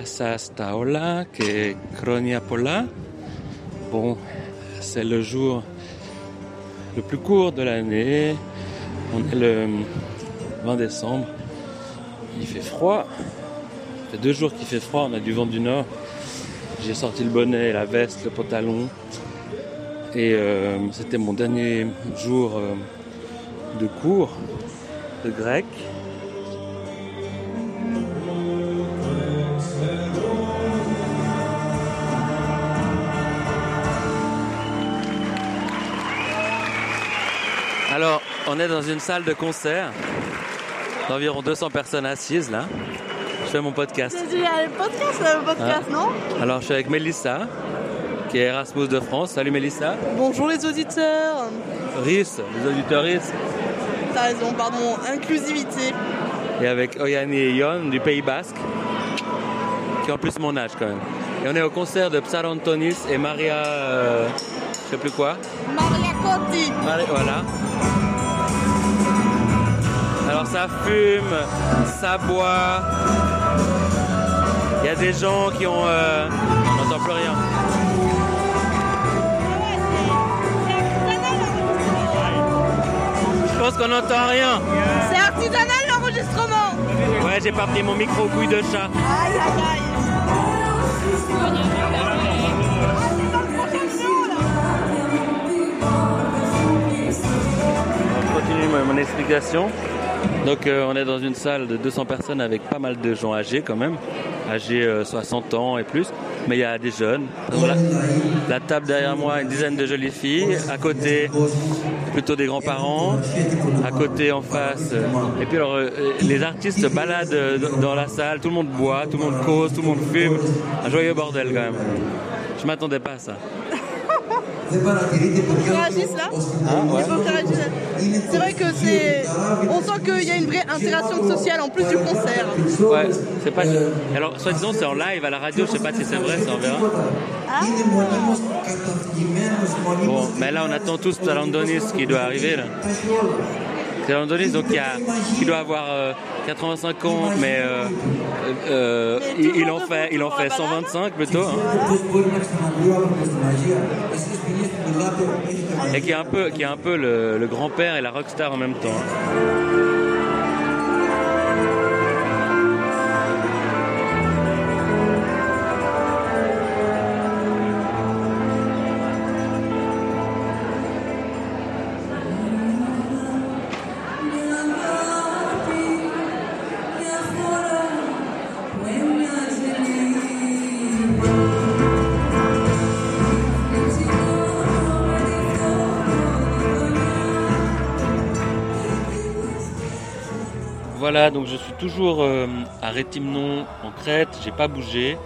Yassas Taola, qui est Kronia Pola. Bon, c'est le jour le plus court de l'année. On est le 20 décembre. Il fait froid. Ça fait deux jours qu'il fait froid. On a du vent du nord. J'ai sorti le bonnet, la veste, le pantalon. Et euh, c'était mon dernier jour euh, de cours de grec. On est dans une salle de concert d'environ 200 personnes assises là. Je fais mon podcast. C'est le podcast, le podcast, Ah. non? Alors, je suis avec Mélissa, qui est Erasmus de France. Salut Mélissa. Bonjour les auditeurs. Rhys, les auditeurs Rhys. T'as raison, pardon, inclusivité. Et avec Oyani et Yon du Pays Basque, qui ont plus mon âge quand même. Et on est au concert de Psarantonis et Maria. euh, je sais plus quoi. Maria Conti. Voilà. Ça fume, ça boit. Il y a des gens qui ont. euh, on n'entend plus rien. Je pense qu'on n'entend rien. C'est artisanal l'enregistrement. Ouais, j'ai pas pris mon micro couille de chat. Aïe aïe aïe. Ah, c'est dans le prochain show, là. Je continue mon explication. Donc euh, on est dans une salle de 200 personnes avec pas mal de gens âgés quand même, âgés euh, 60 ans et plus, mais il y a des jeunes. Donc, la, la table derrière moi, une dizaine de jolies filles, à côté plutôt des grands-parents, à côté en face. euh, et puis alors euh, les artistes se baladent euh, dans la salle, tout le monde boit, tout le monde cause, tout le monde fume, un joyeux bordel quand même. Je m'attendais pas à ça. Il faut. On sent qu'il y a une vraie interaction sociale en plus du concert. Ouais, c'est pas. Alors, soi-disant, c'est en live à la radio, je sais pas si c'est vrai, ça on verra. Ah, Bon, mais là, on attend tous Talandonis qui doit arriver là. Talandonis, donc, il, doit avoir euh, 85 ans, mais euh, euh, il, en fait, il en fait balade. 125 plutôt. hein. Et qui est un peu, le, le grand-père et la rockstar en même temps. Voilà, donc je suis toujours euh, à Rétimnon en Crète, j'ai pas bougé.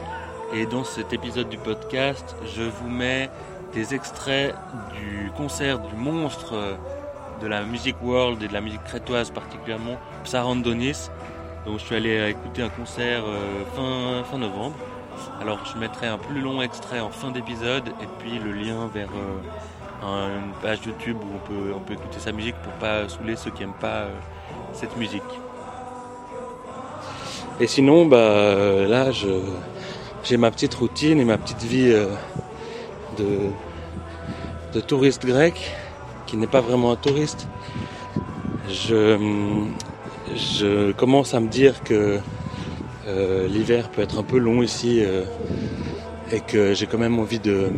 Et dans cet épisode du podcast, je vous mets des extraits du concert du monstre euh, de la musique world et de la musique crétoise particulièrement, Psarandonis. Donc je suis allé euh, écouter un concert fin, fin novembre. Alors je mettrai un plus long extrait en fin d'épisode et puis le lien vers un- une page YouTube où on peut, on peut écouter sa musique pour pas saouler ceux qui aiment pas cette musique. Et sinon, bah, euh, là, j'ai ma petite routine et ma petite vie euh, de, de touriste grec, qui n'est pas vraiment un touriste. Je, commence à me dire que euh, l'hiver peut être un peu long ici et que j'ai quand même envie de,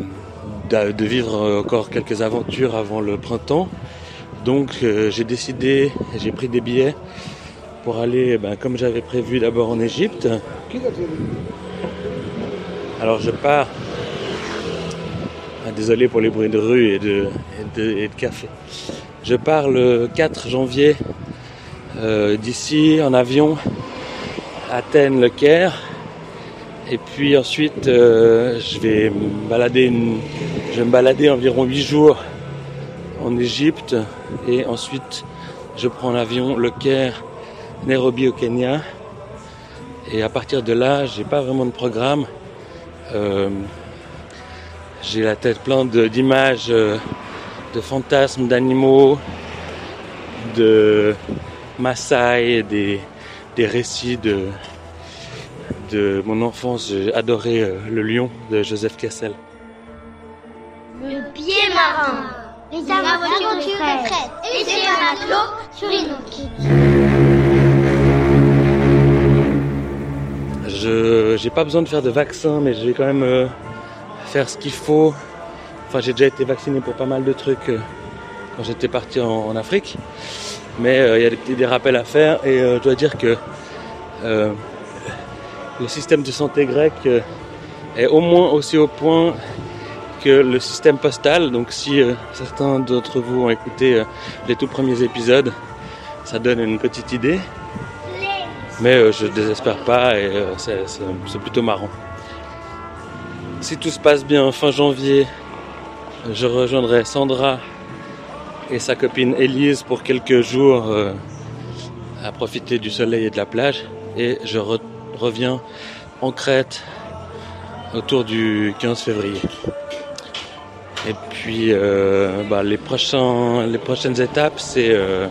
de, vivre encore quelques aventures avant le printemps. Donc j'ai décidé, j'ai pris des billets pour aller, ben, comme j'avais prévu, d'abord en Égypte. Alors je pars. Ah, désolé pour les bruits de rue et de, et de, et de café. Je pars le 4 janvier euh, d'ici en avion, Athènes, le Caire. Et puis ensuite, euh, je vais me balader, une- je vais me balader environ 8 jours en Égypte. Et ensuite, je prends l'avion, le Caire, Nairobi au Kenya. Et à partir de là, j'ai pas vraiment de programme. Euh, j'ai la tête pleine d'images, euh, de fantasmes d'animaux, de Maasai, des, des récits de, mon enfance, j'ai adoré euh, Le Lion de Joseph Cassel. Le pied marin. Les aventures de Fred. Et c'est un matelot sur j'ai pas besoin de faire de vaccin, mais je vais quand même euh, faire ce qu'il faut. Enfin, j'ai déjà été vacciné pour pas mal de trucs euh, quand j'étais parti en, Afrique. Mais il y a des, des, rappels à faire et je dois dire que le système de santé grec euh, est au moins aussi au point que le système postal. Donc si euh, certains d'entre vous ont écouté euh, les tout premiers épisodes, ça donne une petite idée. Mais je ne désespère pas et c'est plutôt marrant. Si tout se passe bien, fin janvier, je rejoindrai Sandra et sa copine Elise pour quelques jours à profiter du soleil et de la plage. Et je revient en Crète autour du 15 février. Et puis euh, bah, les, prochains, les prochaines étapes, c'est euh,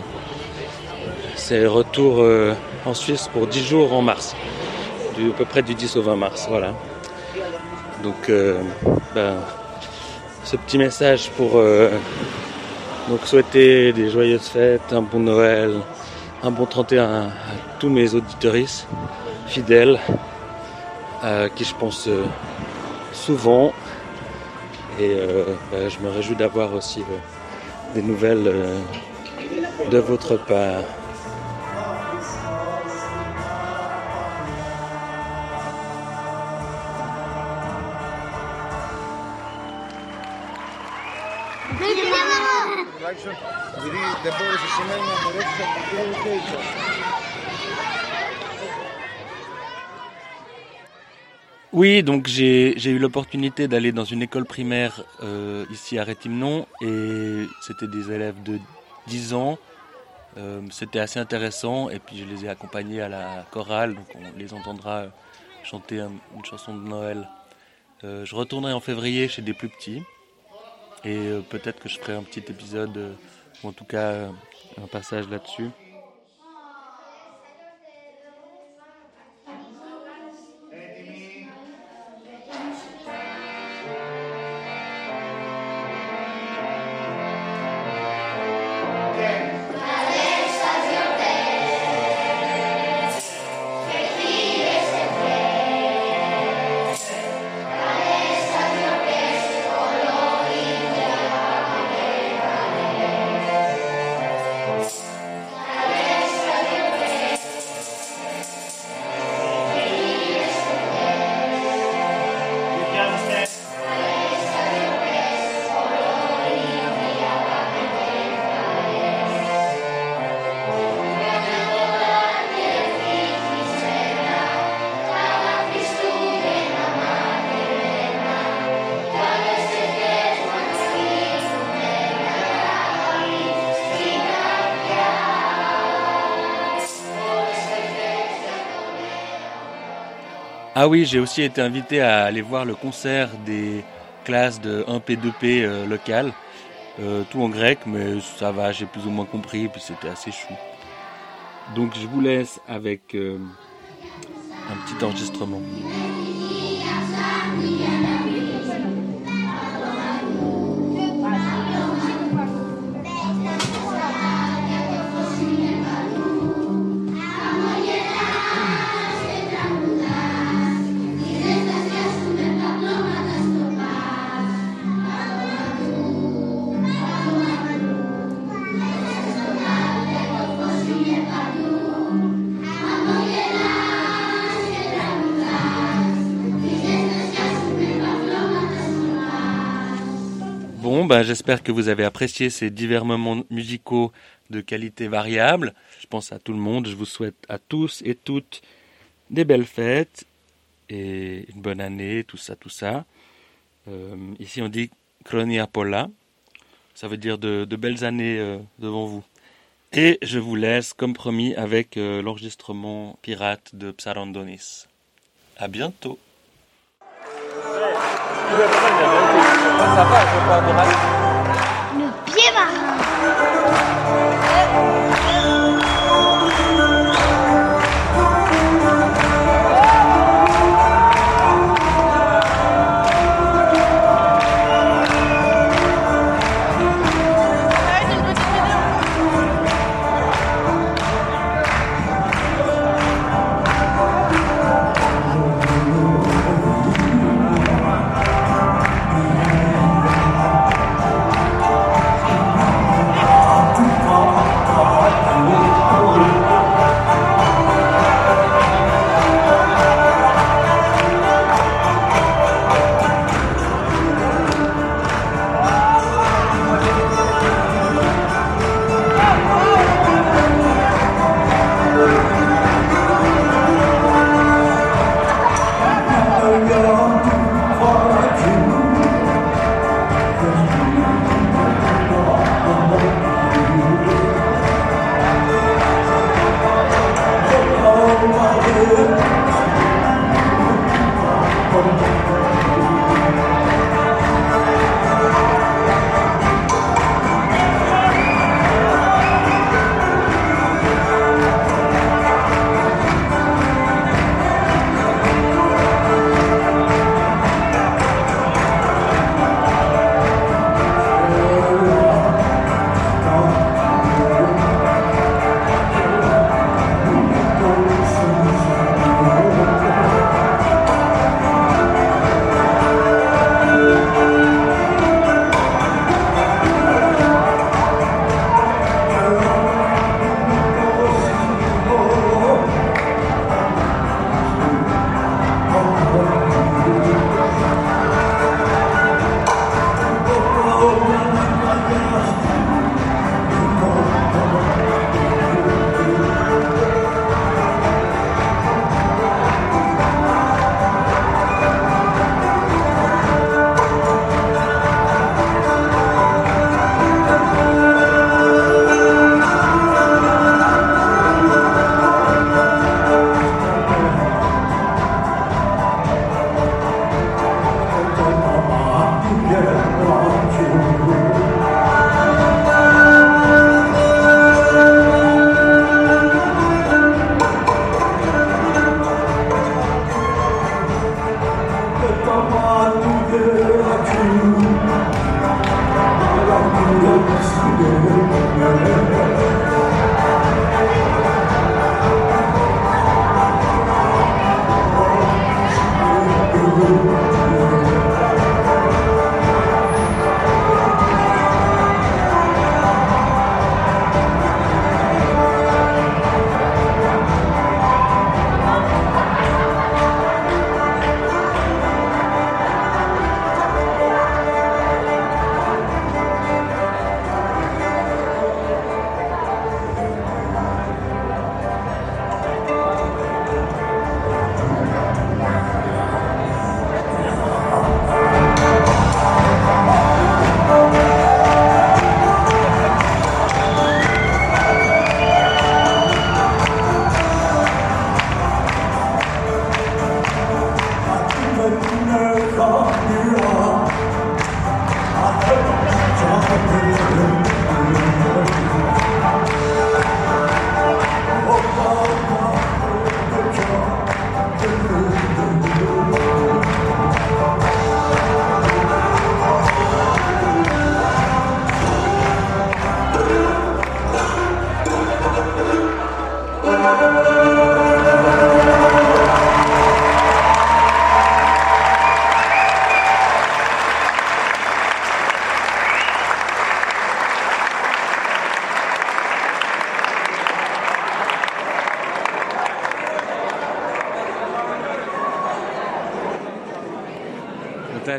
retour euh, en Suisse pour 10 jours en mars, du, à peu près du 10 au 20 mars. Voilà. Donc bah, ce petit message pour donc souhaiter des joyeuses fêtes, un bon Noël, un bon 31 à tous mes auditoristes fidèle, à qui je pense euh, souvent. Et euh, bah, je me réjouis d'avoir aussi euh, des nouvelles de votre part. Oui, donc j'ai eu l'opportunité d'aller dans une école primaire euh, ici à Rétimnon et c'était des élèves de 10 ans. Euh, c'était assez intéressant et puis je les ai accompagnés à la chorale, donc on les entendra chanter une chanson de Noël. Euh, je retournerai en février chez des plus petits et peut-être que je ferai un petit épisode ou en tout cas un passage là-dessus. Ah oui, j'ai aussi été invité à aller voir le concert des classes de 1P, 2P euh, locales. Euh, tout en grec, mais ça va, j'ai plus ou moins compris, puis c'était assez chou. Donc je vous laisse avec euh, un petit enregistrement. Ben, j'espère que vous avez apprécié ces divers moments musicaux de qualité variable. Je pense à tout le monde. Je vous souhaite à tous et toutes des belles fêtes et une bonne année, tout ça, tout ça. Euh, ici, on dit Kronia Pola. Ça veut dire de, belles années euh, devant vous. Et je vous laisse, comme promis, avec euh, l'enregistrement pirate de Psarandonis. À bientôt. Le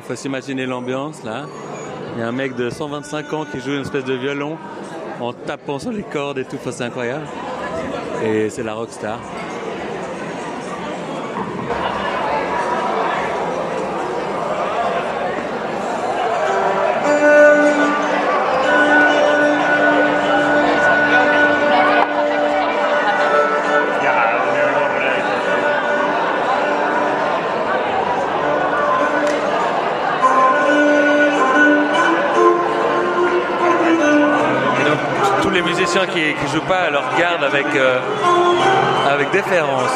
faut s'imaginer l'ambiance là. Il y a un mec de 125 ans qui joue une espèce de violon en tapant sur les cordes et tout, c'est incroyable. Et c'est la rockstar. Qui ne jouent pas leur garde avec, euh, avec déférence.